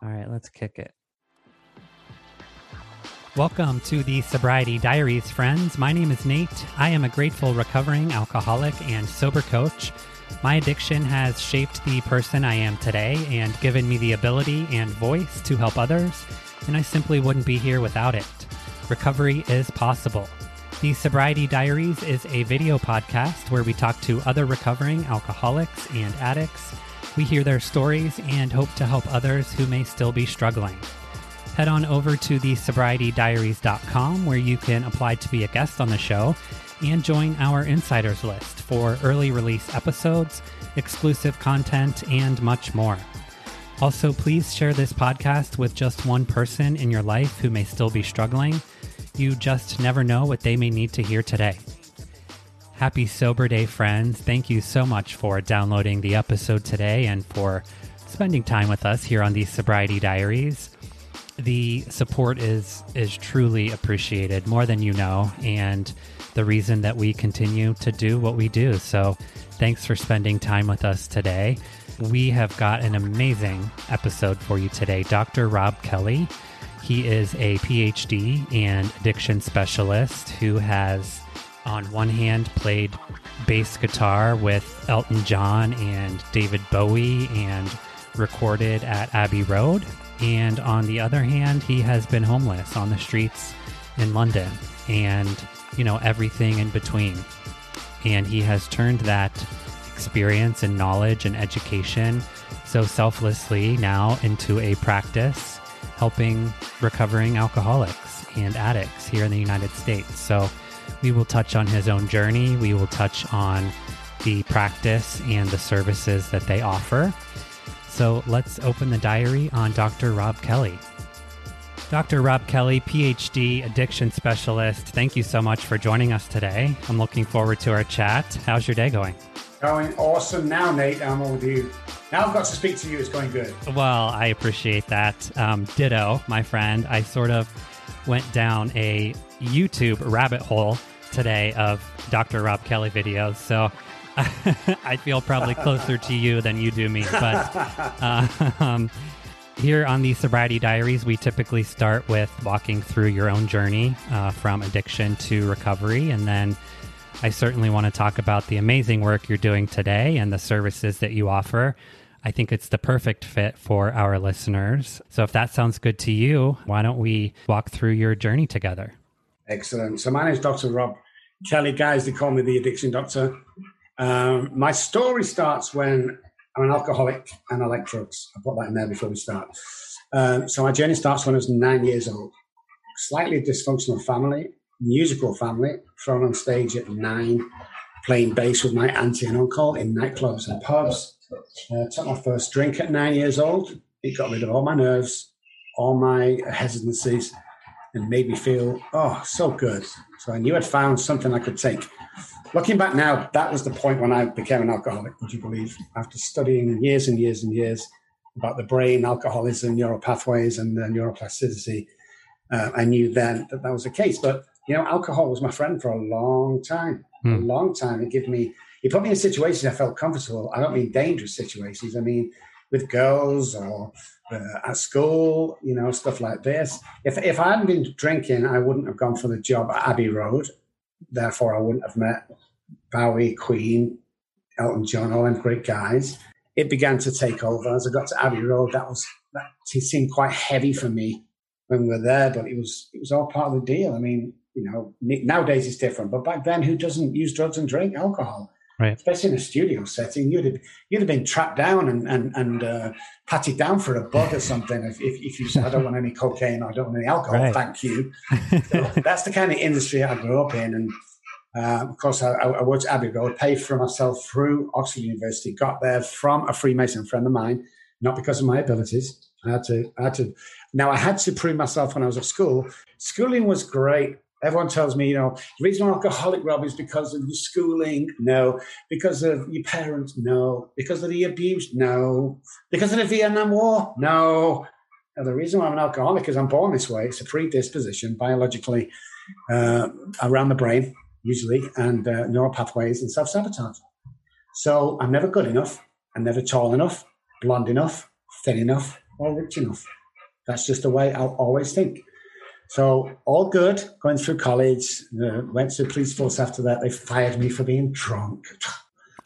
All right, let's kick it. Welcome to the Sobriety Diaries, friends. My name is Nate. I am a grateful recovering alcoholic and sober coach. My addiction has shaped the person I am today and given me the ability and voice to help others, and I simply wouldn't be here without it. Recovery is possible. The Sobriety Diaries is a video podcast where we talk to other recovering alcoholics and addicts. We hear their stories and hope to help others who may still be struggling head on over to the sobrietydiaries.com where you can apply to be a guest on the show and join our insiders list for early release episodes, exclusive content, and much more. Also, please share this podcast with just one person in your life who may still be struggling. You just never know what they may need to hear today. Happy Sober Day, friends. Thank you so much for downloading the episode today and for spending time with us here on the Sobriety Diaries. The support is is truly appreciated more than you know and the reason that we continue to do what we do. So thanks for spending time with us today. We have got an amazing episode for you today. Dr Robb Kelly he is a phd and addiction specialist who has on one hand played bass guitar with elton john and david bowie and recorded at abbey road and on the other hand, he has been homeless on the streets in London and, you know, everything in between. And he has turned that experience and knowledge and education so selflessly now into a practice helping recovering alcoholics and addicts here in the United States. So we will touch on his own journey. We will touch on the practice and the services that they offer. So let's open the diary on Dr. Robb Kelly. Dr. Robb Kelly, PhD addiction specialist, thank you so much for joining us today. I'm looking forward to our chat. How's your day going? Going awesome now, Nate. I'm with you. Now I've got to speak to you. It's going good. Well, I appreciate that. Um, ditto, my friend. I sort of went down a YouTube rabbit hole today of Dr. Robb Kelly videos. So I feel probably closer to you than you do me. But uh, um, here on the Sobriety Diaries, we typically start with walking through your own journey uh, from addiction to recovery. And then I certainly want to talk about the amazing work you're doing today and the services that you offer. I think it's the perfect fit for our listeners. So if that sounds good to you, why don't we walk through your journey together? Excellent. So my name is Dr. Robb Kelly. Guys, they call me the addiction doctor. Um, my story starts when I'm an alcoholic and I like drugs. I put that in there before we start. Um, so my journey starts when I was nine years old. Slightly dysfunctional family, musical family, thrown on stage at nine, playing bass with my auntie and uncle in nightclubs and pubs. Uh, took my first drink at nine years old. It got rid of all my nerves, all my hesitancies, and made me feel, oh, so good. So I knew I'd found something I could take. Looking back now, that was the point when I became an alcoholic, would you believe? After studying years and years and years about the brain, alcoholism, neural pathways, and uh, neuroplasticity, uh, I knew then that that was the case. But, you know, alcohol was my friend for a long time. A hmm. long time. It gave me, it put me in situations I felt comfortable. I don't mean dangerous situations. I mean, with girls or uh, at school, you know, stuff like this. If, if I hadn't been drinking, I wouldn't have gone for the job at Abbey Road therefore I wouldn't have met Bowie, Queen, Elton John, all them great guys. It began to take over as I got to Abbey Road. That was that seemed quite heavy for me when we were there, but it was it was all part of the deal. I mean, you know, nowadays it's different, but back then, who doesn't use drugs and drink alcohol? Right. Especially in a studio setting, you'd have, you'd have been trapped down and and, and uh, patted down for a bug or something if, if, if, you said, I don't want any cocaine I don't want any alcohol, right. thank you. So that's the kind of industry I grew up in. And uh, of course, I, I worked at Abbey Road, paid for myself through Oxford University, got there from a Freemason friend of mine, not because of my abilities. I had to, I had to, now I had to prove myself when I was at school. Schooling was great Everyone tells me, you know, the reason you're alcoholic, Robb, is because of your schooling. No. Because of your parents. No. Because of the abuse. No. Because of the Vietnam War. No. Now, the reason why I'm an alcoholic is I'm born this way. It's a predisposition biologically uh, around the brain, usually, and uh, neural pathways and self sabotage. So I'm never good enough. I'm never tall enough, blonde enough, thin enough, or rich enough. That's just the way I'll always think. So all good, going through college, uh, went to police force after that. They fired me for being drunk.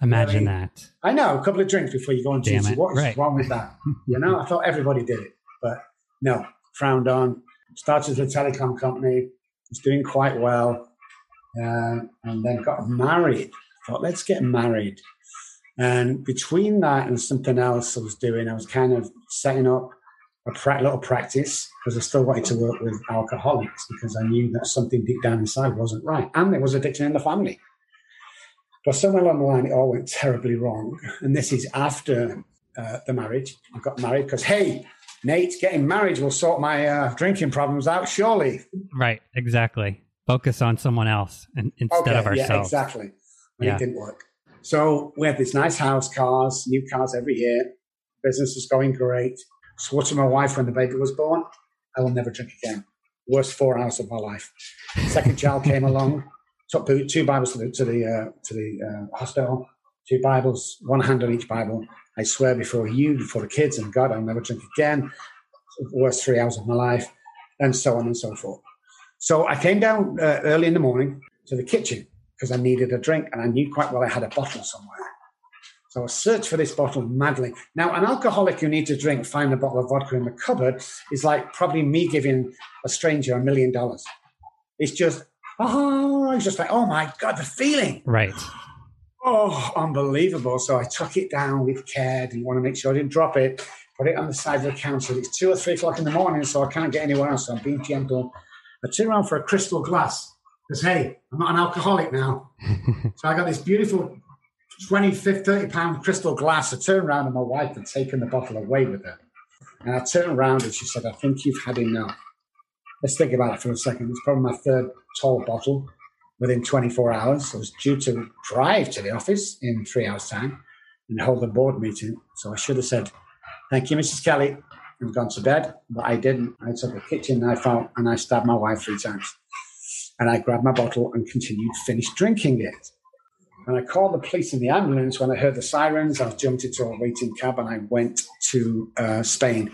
Imagine I mean, that. I know, a couple of drinks before you go on duty. What's right. wrong with that? you know, I thought everybody did it, but no, frowned on. Started with a telecom company, was doing quite well, uh, and then got married. Thought, let's get married. And between that and something else I was doing, I was kind of setting up a pra- little practice because I still wanted to work with alcoholics because I knew that something deep down inside wasn't right. And there was addiction in the family. But somewhere along the line, it all went terribly wrong. And this is after uh, the marriage. I got married because, hey, Nate, getting married will sort my uh, drinking problems out, surely. Right, exactly. Focus on someone else instead okay, of ourselves. Yeah, exactly. And yeah. it didn't work. So we had this nice house, cars, new cars every year. Business was going great. Swore to my wife when the baby was born, I will never drink again. Worst four hours of my life. Second child came along, took two Bibles to the to the uh, to the uh, hospital. Two Bibles, one hand on each Bible. I swear before you, before the kids, and God, I'll never drink again. Worst three hours of my life, and so on and so forth. So I came down uh, early in the morning to the kitchen because I needed a drink, and I knew quite well I had a bottle somewhere. So I searched for this bottle madly. Now, an alcoholic who needs a drink, find a bottle of vodka in the cupboard is like probably me giving a stranger a million dollars. It's just, oh, it's just like, oh my God, the feeling. Right. Oh, unbelievable. So I took it down with care. Didn't want to make sure I didn't drop it. Put it on the side of the counter. It's two or three o'clock in the morning, so I can't get anywhere else. So I'm being gentle. I turn around for a crystal glass because, hey, I'm not an alcoholic now. so I got this beautiful 20, 50, 30 pound crystal glass. I turned around and my wife had taken the bottle away with her. And I turned around and she said, I think you've had enough. Let's think about it for a second. It's probably my third tall bottle within 24 hours. I was due to drive to the office in three hours' time and hold a board meeting. So I should have said, Thank you, Mrs. Kelly, and gone to bed. But I didn't. I took a kitchen knife out and I stabbed my wife three times. And I grabbed my bottle and continued, finished drinking it. And I called the police and the ambulance when I heard the sirens. I jumped into a waiting cab and I went to uh, Spain.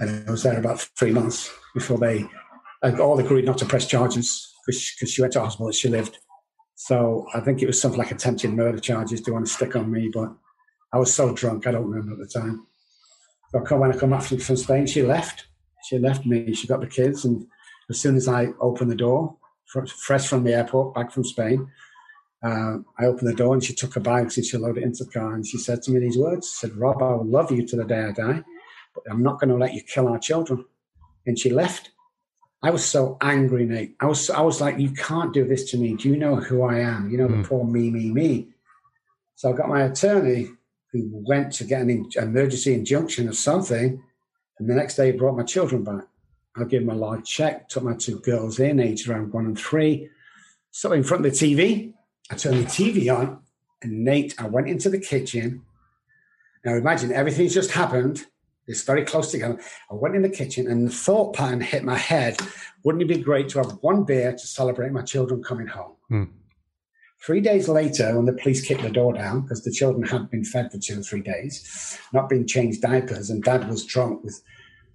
And I was there about three months before they all agreed not to press charges because she, went to hospital. She lived. So I think it was something like attempted murder charges they want to stick on me. But I was so drunk, I don't remember at the time. So when I come back from Spain, she left. She left me. She got the kids. And as soon as I opened the door, fresh from the airport, back from Spain, uh, I opened the door and she took her bags and she loaded it into the car and she said to me these words. She said, Robb, I will love you to the day I die, but I'm not going to let you kill our children. And she left. I was so angry, Nate. I was, I was like, you can't do this to me. Do you know who I am? You know, mm. the poor me, me, me. So I got my attorney who went to get an emergency injunction or something. And the next day he brought my children back. I gave him a large check, took my two girls in, aged around one and three, sat in front of the TV, I turned the TV on, and Nate, I went into the kitchen. Now imagine everything's just happened. It's very close together. I went in the kitchen, and the thought pattern hit my head. Wouldn't it be great to have one beer to celebrate my children coming home? Hmm. Three days later, when the police kicked the door down because the children hadn't been fed for two or three days, not been changed diapers, and dad was drunk with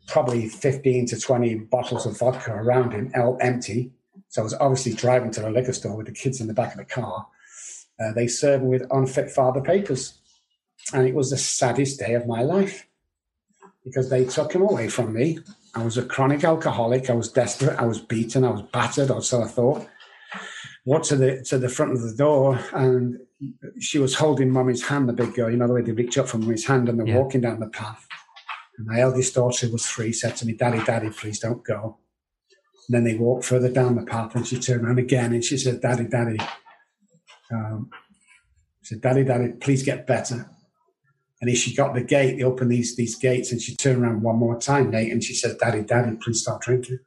probably 15 to 20 bottles of vodka around him, all empty. So I was obviously driving to the liquor store with the kids in the back of the car. Uh, they served me with unfit father papers. And it was the saddest day of my life because they took him away from me. I was a chronic alcoholic. I was desperate. I was beaten. I was battered, or so I thought. Walked to the to the front of the door, and she was holding mommy's hand, the big girl. You know the way they reach up from mommy's hand, and they're yeah. walking down the path. And my eldest daughter, who was three, said to me, "Daddy, Daddy, please don't go." And then they walked further down the path and she turned around again and she said, Daddy, Daddy. Um, said, Daddy, Daddy, please get better. And as she got the gate, they opened these, these gates and she turned around one more time, Nate, and she said, Daddy, Daddy, please stop drinking.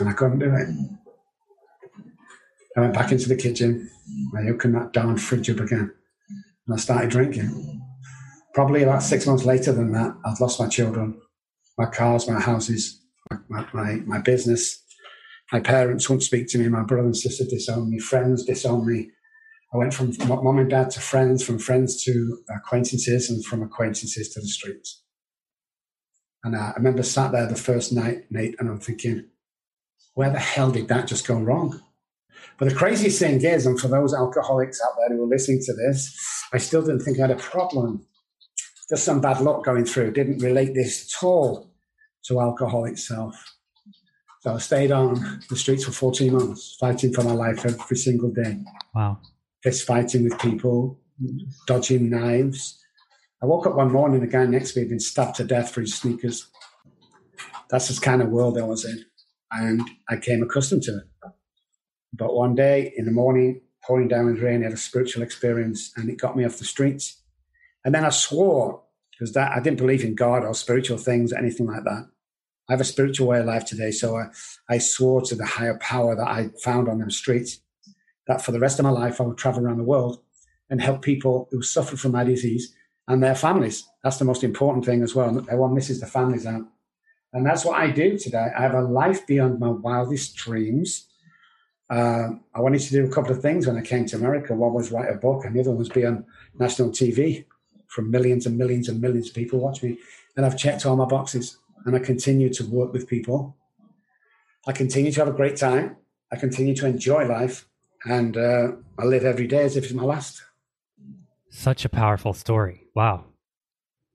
And I couldn't do it. I went back into the kitchen. I opened that darn fridge up again. And I started drinking. Probably about six months later than that, I'd lost my children my cars, my houses, my, my, my business. My parents wouldn't speak to me. My brother and sister disowned me. Friends disowned me. I went from mom and dad to friends, from friends to acquaintances, and from acquaintances to the streets. And I remember sat there the first night, Nate, and I'm thinking, where the hell did that just go wrong? But the craziest thing is, and for those alcoholics out there who are listening to this, I still didn't think I had a problem. Just some bad luck going through. Didn't relate this at all to alcohol itself. So I stayed on the streets for 14 months, fighting for my life every single day. Wow. Fist fighting with people, dodging knives. I woke up one morning, the guy next to me had been stabbed to death for his sneakers. That's the kind of world I was in. And I came accustomed to it. But one day in the morning, pouring down with rain, I had a spiritual experience and it got me off the streets. And then I swore, because that I didn't believe in God or spiritual things, anything like that. I have a spiritual way of life today. So I, I swore to the higher power that I found on them streets that for the rest of my life, I would travel around the world and help people who suffer from my disease and their families. That's the most important thing as well. Everyone misses the families out. And that's what I do today. I have a life beyond my wildest dreams. Uh, I wanted to do a couple of things when I came to America. One was write a book, and the other was be on national TV for millions and millions and millions of people watch me. And I've checked all my boxes and I continue to work with people. I continue to have a great time. I continue to enjoy life, and uh, I live every day as if it's my last. Such a powerful story. Wow.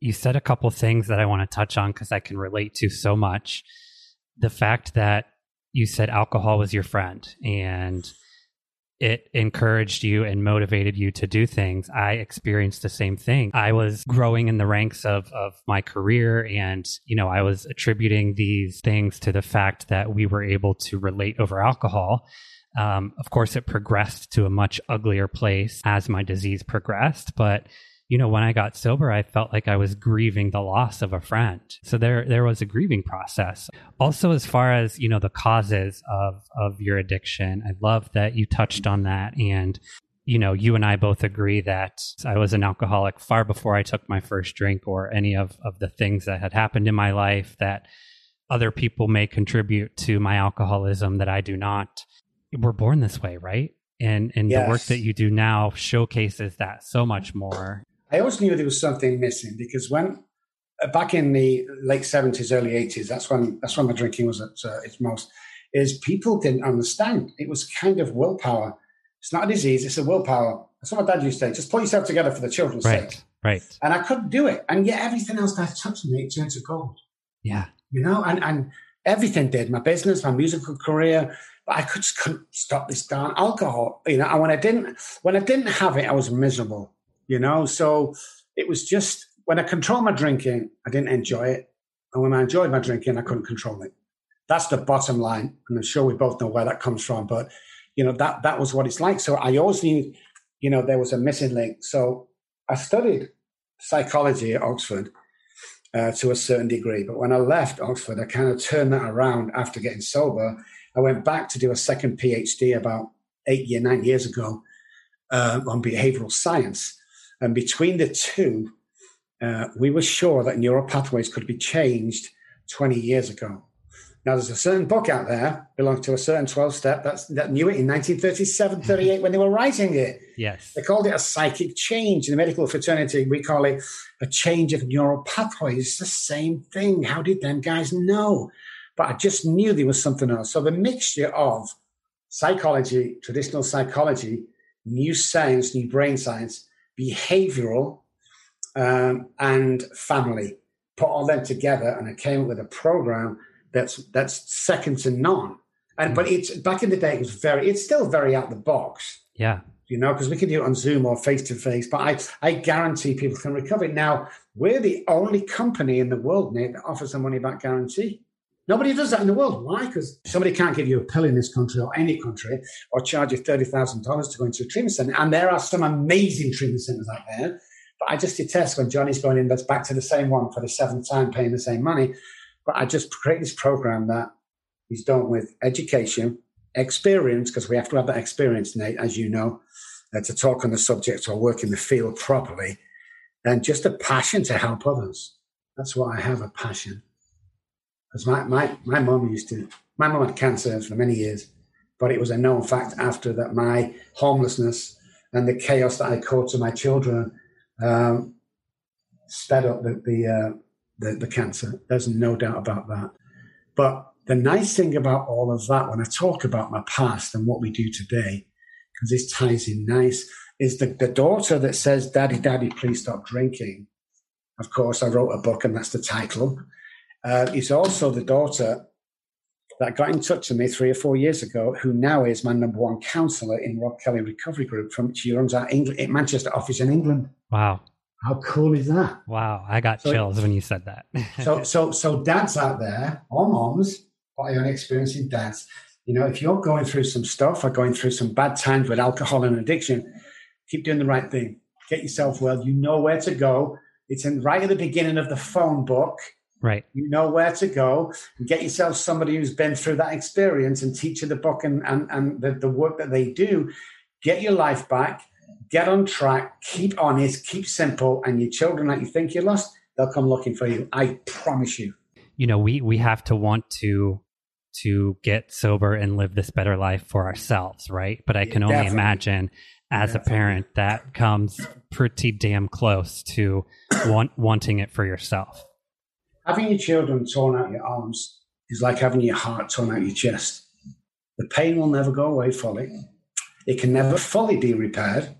You said a couple things that I want to touch on because I can relate to so much. The fact that you said alcohol was your friend and it encouraged you and motivated you to do things. I experienced the same thing. I was growing in the ranks of, of my career and, you know, I was attributing these things to the fact that we were able to relate over alcohol. Um, of course, it progressed to a much uglier place as my disease progressed, but you know, when I got sober, I felt like I was grieving the loss of a friend. So there, there was a grieving process. Also, as far as you know, the causes of of your addiction, I love that you touched on that. And you know, you and I both agree that I was an alcoholic far before I took my first drink or any of of the things that had happened in my life that other people may contribute to my alcoholism that I do not. We're born this way, right? and and yes. the work that you do now showcases that so much more I always knew there was something missing because when uh, back in the late seventies, early eighties, that's when that's when my drinking was at uh, its most. Is people didn't understand. It was kind of willpower. It's not a disease; it's a willpower. That's what my dad used to say. Just put yourself together for the children's right, sake. Right. And I couldn't do it, and yet everything else that touched me it turned to gold. Yeah. You know, and and everything did. My business, my musical career, but I could, just couldn't stop this darn alcohol. You know, and when I didn't when I didn't have it, I was miserable you know. So it was just when I controlled my drinking, I didn't enjoy it, and when I enjoyed my drinking, I couldn't control it. That's the bottom line, and I'm sure we both know where that comes from. But you know that that was what it's like. So I always knew, you know, there was a missing link. So I studied psychology at Oxford. Uh, to a certain degree. But when I left Oxford, I kind of turned that around after getting sober. I went back to do a second PhD about eight year, nine years ago uh, on behavioral science. And between the two, uh, we were sure that neural pathways could be changed 20 years ago. Now, there's a certain book out there, belongs to a certain 12 step that's, that knew it in 1937, 38 when they were writing it. Yes. They called it a psychic change. In the medical fraternity, we call it a change of neural pathways. It's the same thing. How did them guys know? But I just knew there was something else. So the mixture of psychology, traditional psychology, new science, new brain science, behavioral, um, and family. Put all them together, and I came up with a program that's that's second to none. And but it's back in the day, it was very. It's still very out the box. Yeah. You know, because we can do it on Zoom or face to face, but I, I guarantee people can recover. Now, we're the only company in the world, Nate, that offers a money back guarantee. Nobody does that in the world. Why? Because somebody can't give you a pill in this country or any country or charge you $30,000 to go into a treatment center. And there are some amazing treatment centers out there. But I just detest when Johnny's going in, that's back to the same one for the seventh time paying the same money. But I just create this program that is done with education, experience, because we have to have that experience, Nate, as you know, uh, to talk on the subject or work in the field properly, and just a passion to help others. That's what I have a passion. Because my, my, my mum used to, my mum had cancer for many years, but it was a known fact after that my homelessness and the chaos that I caused to my children um, sped up the the, uh, the the cancer. There's no doubt about that. But the nice thing about all of that, when I talk about my past and what we do today, because this ties in nice, is the, the daughter that says, Daddy, Daddy, please stop drinking. Of course, I wrote a book and that's the title. Uh, it's also the daughter that got in touch with me three or four years ago, who now is my number one counselor in Robb Kelly Recovery Group from she runs our England, Manchester office in England. Wow. How cool is that? Wow. I got so, chills when you said that. so so so dads out there or moms, what are you experiencing dads? You know, if you're going through some stuff or going through some bad times with alcohol and addiction, keep doing the right thing. Get yourself well. You know where to go. It's in right at the beginning of the phone book. Right. You know where to go and get yourself somebody who's been through that experience and teach you the book and, and, and the, the work that they do. Get your life back, get on track, keep honest, keep simple, and your children that you think you lost, they'll come looking for you. I promise you. You know, we we have to want to to get sober and live this better life for ourselves, right? But I can only Definitely. imagine as a parent that comes pretty damn close to want, wanting it for yourself having your children torn out your arms is like having your heart torn out your chest the pain will never go away fully it can never fully be repaired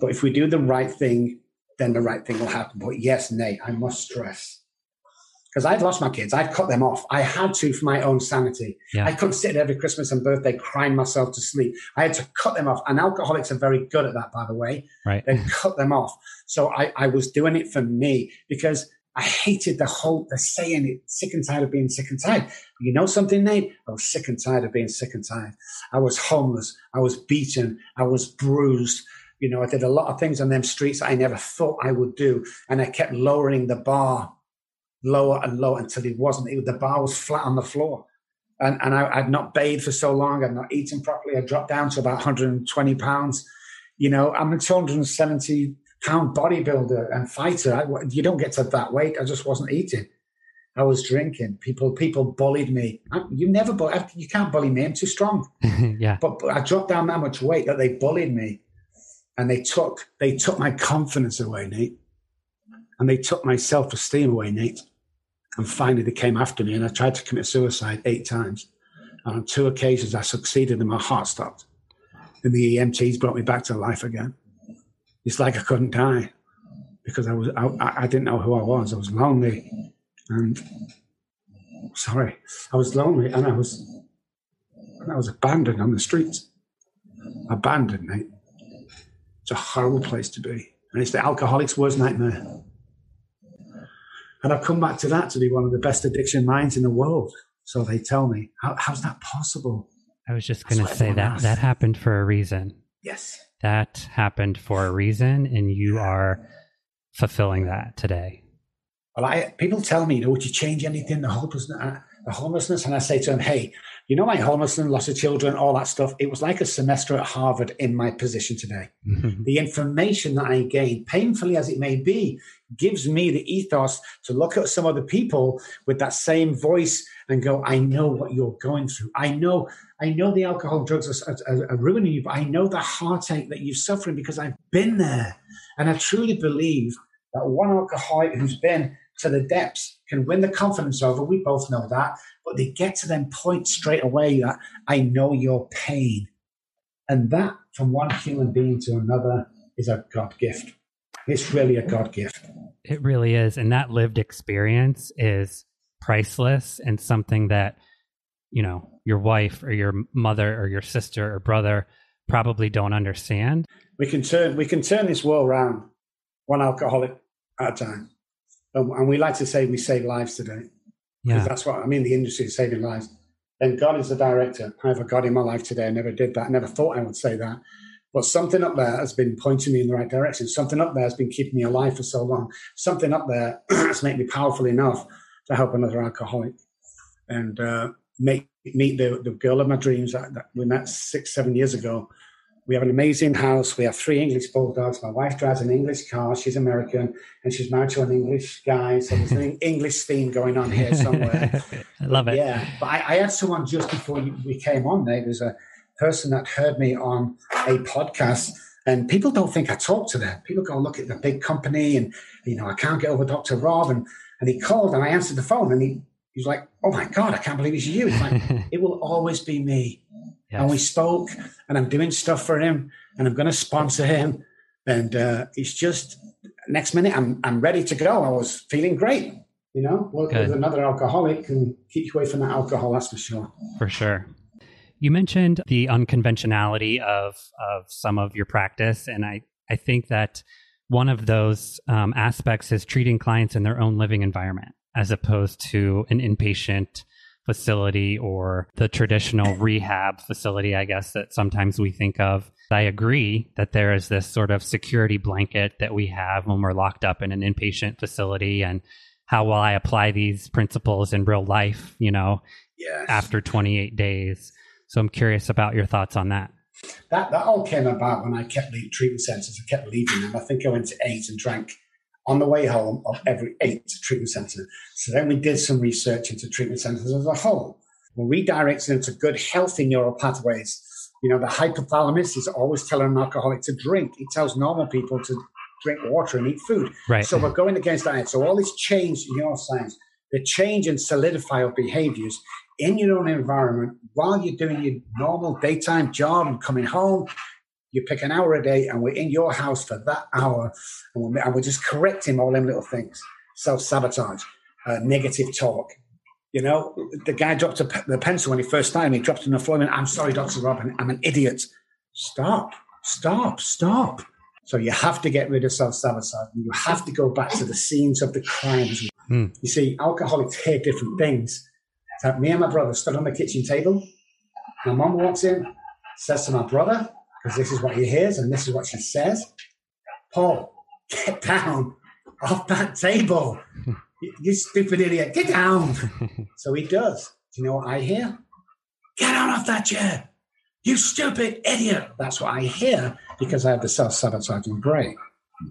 but if we do the right thing then the right thing will happen but yes nate i must stress because I'd lost my kids. I'd cut them off. I had to for my own sanity. Yeah. I couldn't sit every Christmas and birthday crying myself to sleep. I had to cut them off. And alcoholics are very good at that, by the way. Right. They cut them off. So I, I was doing it for me because I hated the whole, the saying it, sick and tired of being sick and tired. You know something, Nate? I was sick and tired of being sick and tired. I was homeless. I was beaten. I was bruised. You know, I did a lot of things on them streets I never thought I would do. And I kept lowering the bar lower and lower until it wasn't. It, the bar was flat on the floor. And, and I, would not bathed for so long. I'd not eaten properly. I dropped down to about 120 pounds. You know, I'm a 270 pound bodybuilder and fighter. I, you don't get to that weight. I just wasn't eating. I was drinking. People people bullied me. I, you never bully. You can't bully me. I'm too strong. yeah. But, but I dropped down that much weight that they bullied me, and they took they took my confidence away, Nate, and they took my self esteem away, Nate. And finally, they came after me, and I tried to commit suicide eight times. And on two occasions, I succeeded, and my heart stopped. And the EMTs brought me back to life again. It's like I couldn't die because I was I, I didn't know who I was. I was lonely, and sorry, I was lonely, and I was and I was abandoned on the streets. Abandoned, mate. It's a horrible place to be, and it's the alcoholic's worst nightmare. And I've come back to that to be one of the best addiction minds in the world. So they tell me, How, how's that possible? I was just going to say that else. that happened for a reason. Yes. That happened for a reason, and you are fulfilling that today. Well, I, people tell me, you know, would you change anything? The hopelessness, the homelessness, and I say to them, hey, you know, my homelessness, loss of children, all that stuff. It was like a semester at Harvard in my position today. Mm-hmm. The information that I gained, painfully as it may be, gives me the ethos to look at some other people with that same voice and go, I know what you're going through. I know, I know the alcohol and drugs are, are, are ruining you, but I know the heartache that you're suffering because I've been there. And I truly believe that one alcoholic who's been to the depths can win the confidence over. We both know that but they get to them point straight away that I know your pain. And that from one human being to another is a God gift. It's really a God gift. It really is. And that lived experience is priceless and something that, you know, your wife or your mother or your sister or brother probably don't understand. We can turn we can turn this world around one alcoholic at a time. And we like to say we save lives today. Yeah. That's what I mean. The industry is saving lives. And God is the director. I have a God in my life today. I never did that. I never thought I would say that. But something up there has been pointing me in the right direction. Something up there has been keeping me alive for so long. Something up there has made me powerful enough to help another alcoholic and uh, make meet the, the girl of my dreams that, that we met six, seven years ago we have an amazing house. We have three English bulldogs. My wife drives an English car. She's American and she's married to an English guy. So there's an English theme going on here somewhere. I love it. Yeah. But I, I had someone just before we came on there. was a person that heard me on a podcast And people don't think I talk to them. People go look at the big company and, you know, I can't get over Dr. Robb. And, and he called and I answered the phone and he, he was like, oh my God, I can't believe it's you. It's like, it will always be me. Yes. And we spoke and I'm doing stuff for him and I'm going to sponsor him. And uh, it's just next minute I'm, I'm ready to go. I was feeling great, you know, with, with another alcoholic and keep you away from that alcohol. That's for sure. For sure. You mentioned the unconventionality of of some of your practice, and I I think that one of those um, aspects is treating clients in their own living environment as opposed to an inpatient facility or the traditional rehab facility, I guess, that sometimes we think of. I agree that there is this sort of security blanket that we have when we're locked up in an inpatient facility and how will I apply these principles in real life, you know, yes. after 28 days. So I'm curious about your thoughts on that. That that all came about when I kept leaving treatment centres. I kept leaving them. I think I went to eight and drank on the way home of every eight treatment centre. So then we did some research into treatment centres as a whole. We redirected them to good, healthy neural pathways. You know, the hypothalamus is always telling an alcoholic to drink. It tells normal people to drink water and eat food. Right. So we're going against that. So all this change in neuroscience, the change and solidify of behaviors in your own environment while you're doing your normal daytime job and coming home. You pick an hour a day, and we're in your house for that hour, and we're, and we're just correcting all them little things self sabotage, uh, negative talk. You know, the guy dropped a, the pencil when he first started. He dropped it on the floor. And I'm sorry, Doctor Robin, I'm an idiot. Stop, stop, stop. So you have to get rid of self sabotage. You have to go back to the scenes of the crimes. Mm. You see, alcoholics hear different things. So me and my brother stood on the kitchen table. My mom walks in, says to my brother, because this is what he hears and this is what she says Paul, get down off that table. You, stupid idiot, get down. so he does. Do you know what I hear? Get out off that chair. You stupid idiot. That's what I hear because I have the self sabotaging brain.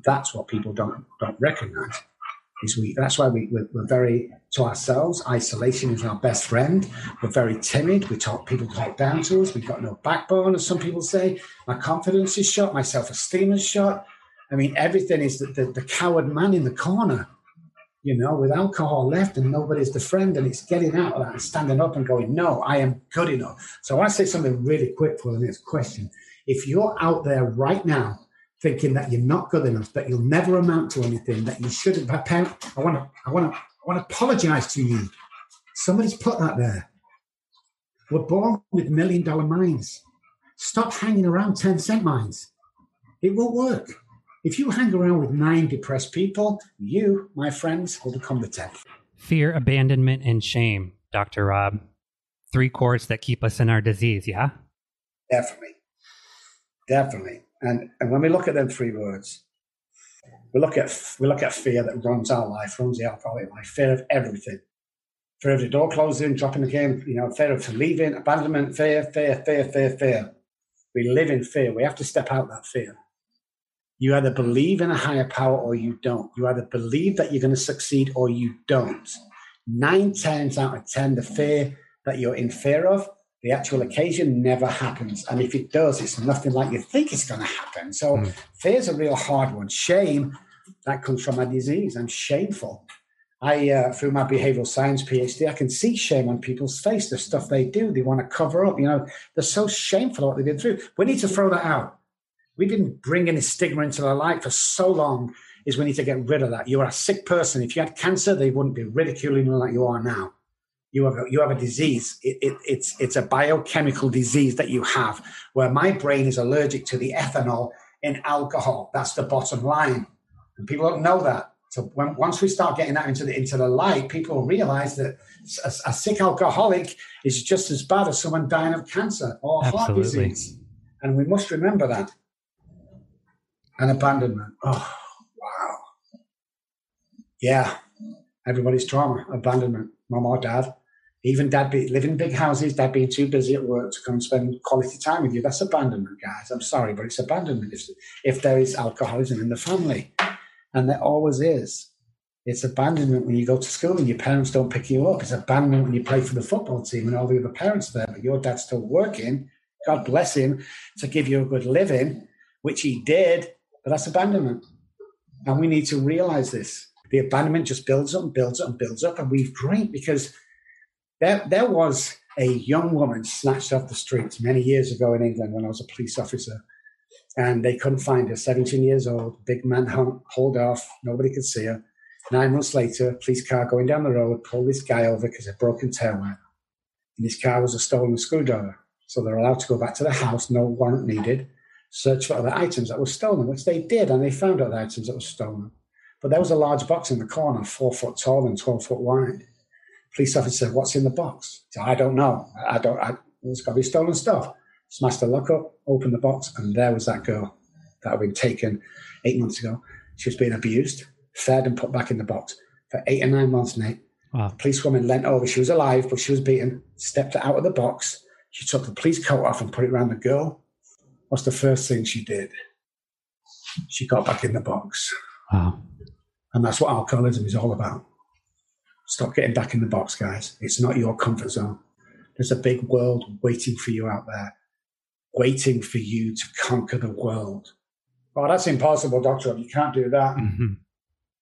That's what people don't, don't recognize is we that's why we, we're, we're, very to ourselves isolation is our best friend. We're very timid. We talk people talk down to us. We've got no backbone as some people say. My confidence is shot. My self-esteem is shot. I mean everything is the, the, the coward man in the corner you know with alcohol left and nobody's the friend and it's getting out of that and standing up and going no i am good enough. So i want to say something really quick for the next question. If you're out there right now thinking that you're not good enough, that you'll never amount to anything, that you shouldn't. Parent, I want to, I want to, I want to apologize to you. Somebody's put that there. We're born with million dollar minds. Stop hanging around 10 cent minds. It won't work. If you hang around with nine depressed people, you, my friends, will become the 10th. Fear, abandonment, and shame, Dr. Robb. Three chords that keep us in our disease, yeah? Definitely. Definitely. And, and when we look at them three words, we look at we look at fear that runs our life, runs the alcoholic life, fear of everything. Fear of the door closing, dropping the game, you know, fear of leaving, abandonment, fear, fear, fear, fear, fear. We live in fear. We have to step out that fear. You either believe in a higher power or you don't. You either believe that you're going to succeed or you don't. Nine times out of ten, the fear that you're in fear of the actual occasion never happens. And if it does, it's nothing like you think it's going to happen. So mm. fear's a real hard one. Shame, that comes from my disease. I'm shameful. I, uh, through my behavioral science PhD, I can see shame on people's face, the stuff they do. They want to cover up. You know, they're so shameful what they've been through. We need to throw that out. We've been bringing this stigma into their life for so long. Is we need to get rid of that. You're a sick person. If you had cancer, they wouldn't be ridiculing you like you are now you have a, you have a disease. It, it, it's it's a biochemical disease that you have, where my brain is allergic to the ethanol in alcohol. That's the bottom line, and people don't know that. So when, once we start getting that into the into the light, people realize that a, a sick alcoholic is just as bad as someone dying of cancer or Absolutely. heart disease, and we must remember that. And abandonment. Oh wow, yeah, everybody's trauma, abandonment. Mom or dad even dad be living in big houses, dad being too busy at work to come and spend quality time with you. That's abandonment, guys. I'm sorry, but it's abandonment if, if there is alcoholism in the family. And there always is. It's abandonment when you go to school and your parents don't pick you up. It's abandonment when you play for the football team and all the other parents there, but your dad's still working. God bless him to give you a good living. which he did, but that's abandonment. And we need to realize this. The abandonment just builds up and builds up and builds up. And we've great because there, there was a young woman snatched off the streets many years ago in England when I was a police officer. And they couldn't find her, 17 years old, big man hauled off, nobody could see her. Nine months later, police car going down the road pulled this guy over because of broken tail taillight. In his car was a stolen screwdriver. So they're allowed to go back to the house, no warrant needed, search for other items that were stolen, which they did, and they found other items that were stolen. But there was a large box in the corner, four foot tall and 12 foot wide. Police officer said, What's in the box? Said, I don't know. I don't, I, it's got to be stolen stuff. Smashed the lock up, opened the box, and there was that girl that had been taken eight months ago. She was being abused, fed, and put back in the box for eight or nine months, Nate. Wow. The policewoman leant over. She was alive, but she was beaten, stepped out of the box. She took the police coat off and put it around the girl. What's the first thing she did? She got back in the box. Wow. And that's what alcoholism is all about. Stop getting back in the box, guys. It's not your comfort zone. There's a big world waiting for you out there, waiting for you to conquer the world. Oh, that's impossible, Doctor. You can't do that. Mm-hmm.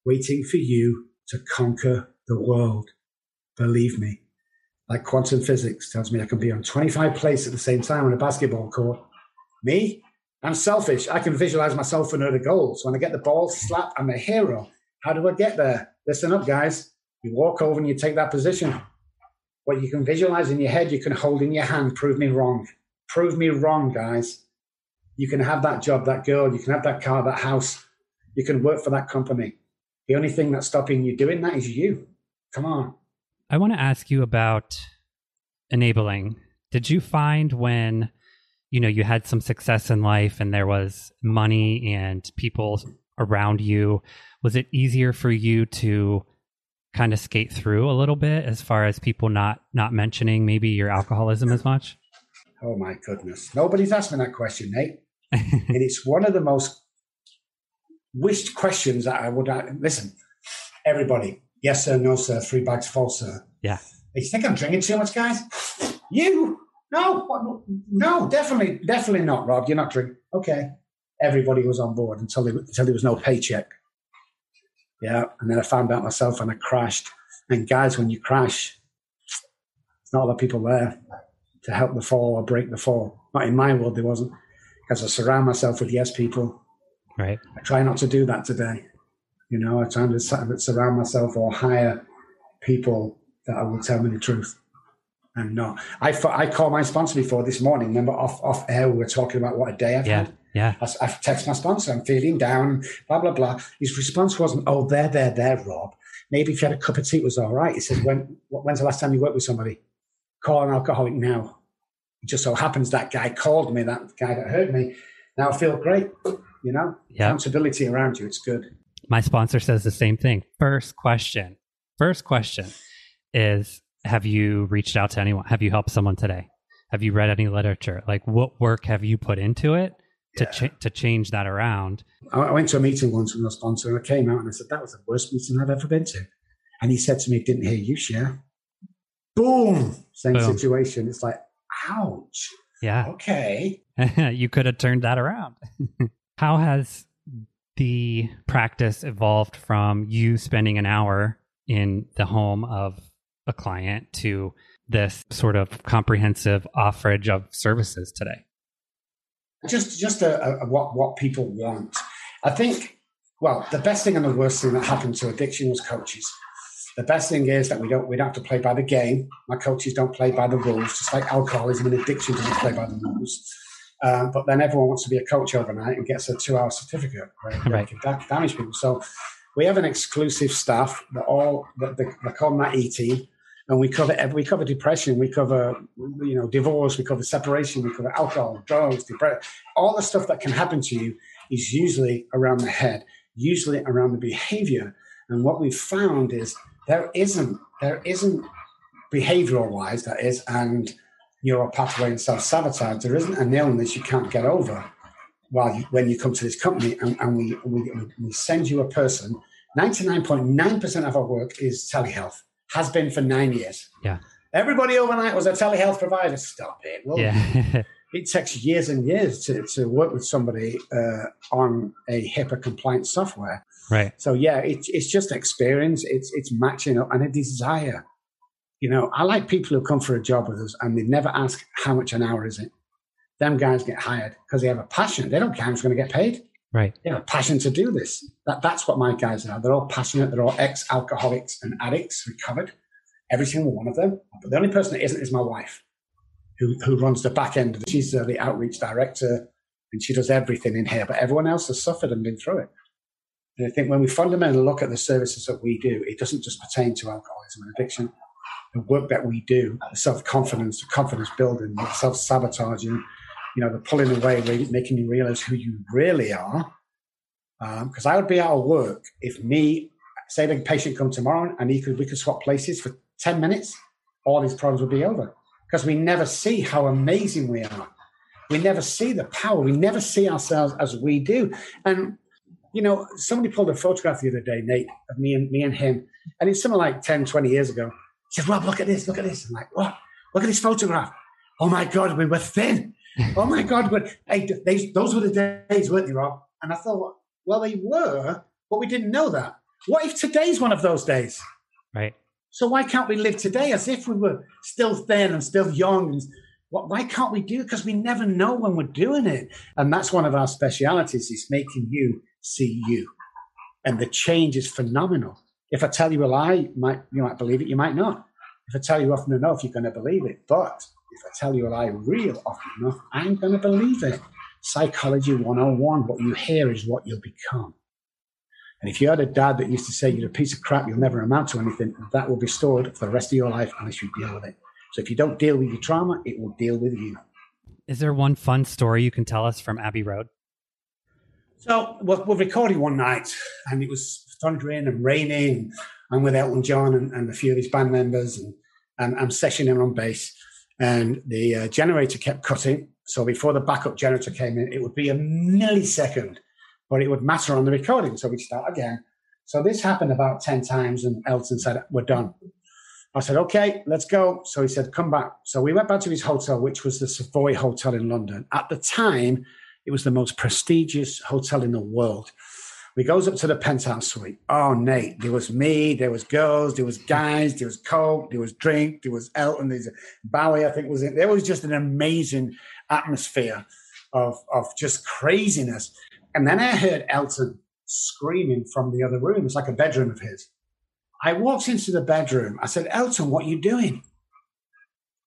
Waiting for you to conquer the world. Believe me. Like quantum physics tells me I can be on 25 places at the same time on a basketball court. Me? I'm selfish. I can visualize myself for another goals. When I get the ball slap, I'm a hero. How do I get there? Listen up, guys. You walk over and you take that position. What you can visualize in your head, you can hold in your hand. Prove me wrong. Prove me wrong, guys. You can have that job, that girl. You can have that car, that house. You can work for that company. The only thing that's stopping you doing that is you. Come on. I want to ask you about enabling. Did you find when you know you had some success in life and there was money and people around you was it easier for you to kind of skate through a little bit as far as people not not mentioning maybe your alcoholism as much? Oh my goodness. Nobody's asking that question nate and it's one of the most wished questions that i would uh, listen everybody yes sir no sir three bags full sir. Yeah. You think i'm drinking too much guys. You no no definitely definitely not Robb you're not drinking okay everybody was on board until, they, until there was no paycheck. Yeah. And then I found out myself and I crashed. And guys, when you crash, there's not a lot of people there to help the fall or break the fall. Not in my world, there wasn't. Because I surround myself with yes people. Right. I try not to do that today. You know, I try to surround myself or hire people that will tell me the truth. And no, I, I called my sponsor before this morning. Remember, off off air, we were talking about what a day I've yeah. had. Yeah. I, I text my sponsor, I'm feeling down, blah, blah, blah. His response wasn't, oh, there, there, there, Robb. Maybe if you had a cup of tea, it was all right. He said, when, when's the last time you worked with somebody? Call an alcoholic now. It just so happens that guy called me, that guy that hurt me. Now I feel great. You know, yep. accountability around you. It's good. My sponsor says the same thing. First question. First question is Have you reached out to anyone? Have you helped someone today? Have you read any literature? Like, what work have you put into it? to ch- to change that around. I went to a meeting once with a sponsor, and I came out and I said that was the worst meeting I've ever been to. And he said to me, "Didn't hear you share." Boom, same Boom. situation. It's like, ouch. Yeah. Okay. you could have turned that around. How has the practice evolved from you spending an hour in the home of a client to this sort of comprehensive offerage of services today? just just a, a, what what people want. I think. Well, the best thing and the worst thing that happened to addiction was coaches. The best thing is that we don't we don't have to play by the game. My coaches don't play by the rules, just like alcoholism and addiction doesn't play by the rules. Um, but then everyone wants to be a coach overnight and gets a two-hour certificate where right. can damage people. So we have an exclusive staff that all that they, they call that E team and we cover we cover depression, we cover you know divorce, we cover separation, we cover alcohol, drugs, depression, all the stuff that can happen to you is usually around the head, usually around the behavior. And what we've found is there isn't there isn't behavioral wise that is and neuropathway and self sabotage. There isn't an illness you can't get over. While you, when you come to this company and, and we, we we send you a person, ninety nine point nine percent of our work is telehealth has been for nine years. Yeah. Everybody overnight was a telehealth provider. Stop it. Well, yeah. it takes years and years to, to work with somebody uh, on a HIPAA compliant software. Right. So yeah, it's it's just experience. It's it's matching up and a desire. You know, I like people who come for a job with us and they never ask how much an hour is it. Them guys get hired because they have a passion. They don't care who's going to get paid. Right. A passion to do this. That that's what my guys are. They're all passionate. They're all ex-alcoholics and addicts recovered. Every single one of them. But the only person that isn't is my wife who, who runs the back end. She's uh, the outreach director and she does everything in here, but everyone else has suffered and been through it. And I think when we fundamentally look at the services that we do, it doesn't just pertain to alcoholism and addiction. The work that we do, the self confidence, the confidence building, the self sabotaging, you know, the pulling away, making you realize who you really are. Because um, I would be out of work if me, say the patient come tomorrow and he could, we could swap places for 10 minutes, all these problems would be over because we never see how amazing we are. We never see the power. We never see ourselves as we do. And you know, somebody pulled a photograph the other day, Nate, of me and me and him, and it's something like 10, 20 years ago. He said, Robb, look at this, look at this. I'm like, what? Look at this photograph. Oh my God, we were thin. Oh my God, but hey, they, those were the days, weren't they, Robb? And I thought, well, they were, but we didn't know that. What if today's one of those days? Right. So why can't we live today as if we were still thin and still young? And why can't we do it? Because we never know when we're doing it. And that's one of our specialities is making you see you. And the change is phenomenal. If I tell you a lie, you might, you might believe it, you might not. If I tell you often enough, you're going to believe it. But if I tell you a lie real often enough, I'm going to believe it. Psychology 101, what you hear is what you'll become. And if you had a dad that used to say you're a piece of crap, you'll never amount to anything, that will be stored for the rest of your life unless you deal with it. So if you don't deal with your trauma, it will deal with you. Is there one fun story you can tell us from Abbey Road? So we're, we're recording one night, and it was thundering and raining. I'm with Elton John and, and a few of his band members, and, and I'm sessioning on bass. And the uh, generator kept cutting. So before the backup generator came in, it would be a millisecond but it would matter on the recording. So we'd start again. So this happened about 10 times, and Elton said, We're done. I said, Okay, let's go. So he said, Come back. So we went back to his hotel, which was the Savoy Hotel in London. At the time, it was the most prestigious hotel in the world. We goes up to the penthouse suite. Oh, Nate, there was me, there was girls, there was guys, there was coke, there was drink, there was Elton, there's Bowie, I think was in. There was just an amazing atmosphere of of just craziness. And then I heard Elton screaming from the other room. It's like a bedroom of his. I walked into the bedroom. I said, Elton, what are you doing?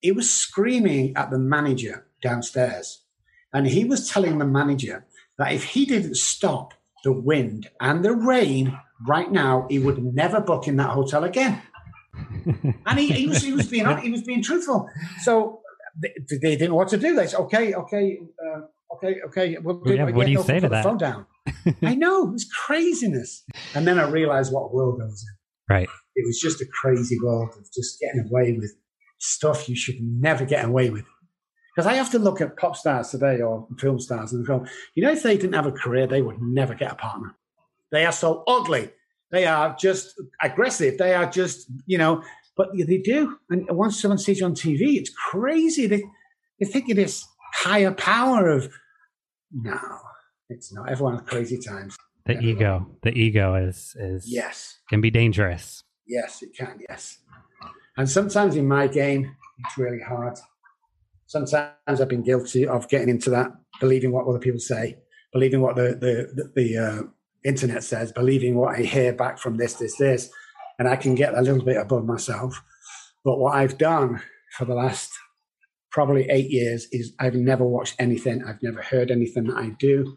He was screaming at the manager downstairs. And he was telling the manager that if he didn't stop the wind and the rain right now, he would never book in that hotel again. and he, he, was, he, was being, he was being truthful. So they, they didn't know what to do. They said, okay, okay, uh, okay, okay. Well, yeah, what do you say to that? Phone down. I know it was craziness, and then I realized what world I was in. Right. It was just a crazy world of just getting away with stuff you should never get away with. Because I have to look at pop stars today or film stars and go, you know, if they didn't have a career, they would never get a partner. They are so ugly. They are just aggressive. They are just, you know, but they do. And once someone sees you on TV, it's crazy. They, they think it is higher power of no, it's not. Everyone has crazy times. The Everyone. ego, the ego is is yes can be dangerous. Yes, it can. Yes, and sometimes in my game, it's really hard. Sometimes I've been guilty of getting into that, believing what other people say, believing what the the the, uh, internet says, believing what I hear back from this, this, this, and I can get a little bit above myself. But what I've done for the last probably eight years is I've never watched anything. I've never heard anything that I do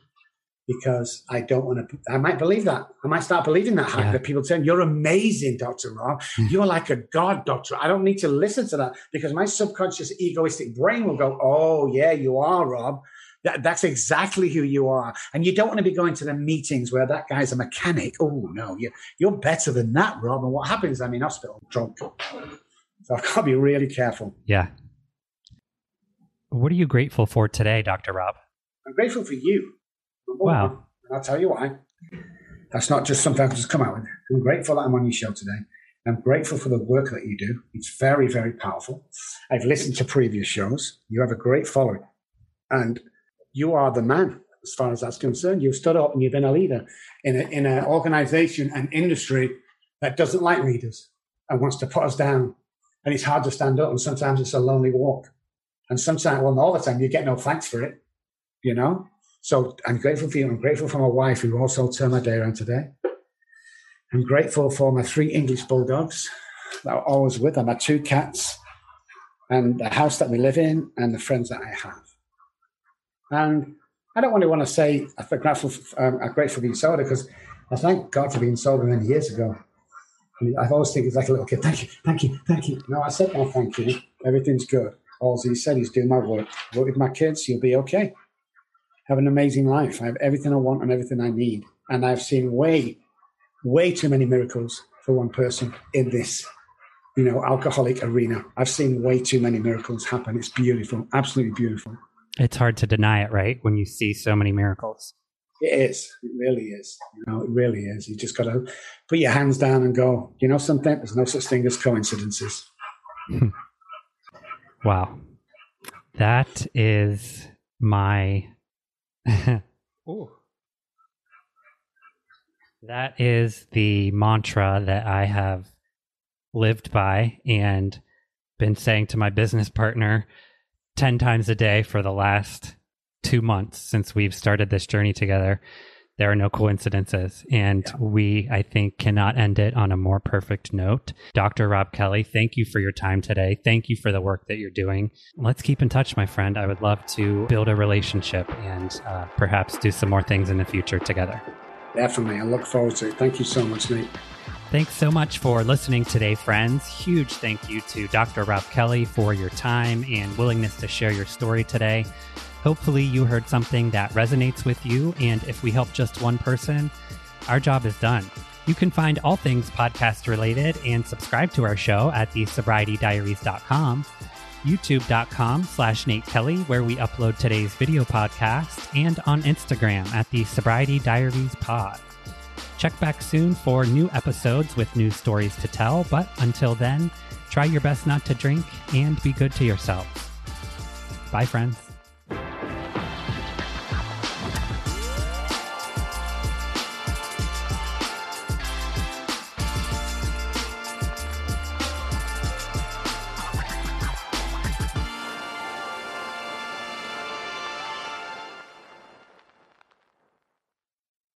because I don't want to. I might believe that. I might start believing that hype yeah. that people saying, You're amazing, Dr. Robb. Hmm. You're like a God, Doctor. I don't need to listen to that because my subconscious egoistic brain will go, Oh, yeah, you are, Robb. That, that's exactly who you are. And you don't want to be going to the meetings where that guy's a mechanic. Oh, no, you're, you're better than that, Robb. And what happens? I'm in hospital drunk. So I've got to be really careful. Yeah. What are you grateful for today, Dr. Robb? I'm grateful for you. Wow. I'll tell you why. That's not just something I can just come out with. I'm grateful that I'm on your show today. I'm grateful for the work that you do. It's very, very powerful. I've listened to previous shows. You have a great following. And you are the man as far as that's concerned. You've stood up and you've been a leader in, in an organization and industry that doesn't like leaders and wants to put us down. And it's hard to stand up. And sometimes it's a lonely walk. And sometimes, well, all the time, you get no thanks for it, you know? So I'm grateful for you. I'm grateful for my wife who also turned my day around today. I'm grateful for my three English bulldogs that are always with them, my two cats, and the house that we live in, and the friends that I have. And I don't really want to say I'm grateful, um, I'm grateful for being sober because I thank God for being sober many years ago. I mean, I've always think it's like a little kid. Thank you, thank you, thank you. No, I said no, thank you. Everything's good. All he said, he's doing my work. Work with my kids, you'll be okay. Have an amazing life. I have everything I want and everything I need. And I've seen way, way too many miracles for one person in this, you know, alcoholic arena. I've seen way too many miracles happen. It's beautiful, absolutely beautiful. It's hard to deny it, right? When you see so many miracles. It is. It really is. You know, it really is. You just got to put your hands down and go, you know something? There's no such thing as coincidences. Hmm. wow. That is my. that is the mantra that I have lived by and been saying to my business partner 10 times a day for the last two months since we've started this journey together. There are no coincidences. And yeah. we, I think, cannot end it on a more perfect note. Dr. Robb Kelly, thank you for your time today. Thank you for the work that you're doing. Let's keep in touch, my friend. I would love to build a relationship and uh, perhaps do some more things in the future together. Definitely. I look forward to it. Thank you so much, Nate. Thanks so much for listening today, friends. Huge thank you to Dr. Robb Kelly for your time and willingness to share your story today. Hopefully, you heard something that resonates with you, and if we help just one person, our job is done. You can find all things podcast related and subscribe to our show at thesobrietydiaries.com, youtube.com slash Nate Kelly, where we upload today's video podcast, and on Instagram at the Sobriety Diaries Pod. Check back soon for new episodes with new stories to tell, but until then, try your best not to drink and be good to yourself. Bye, friends.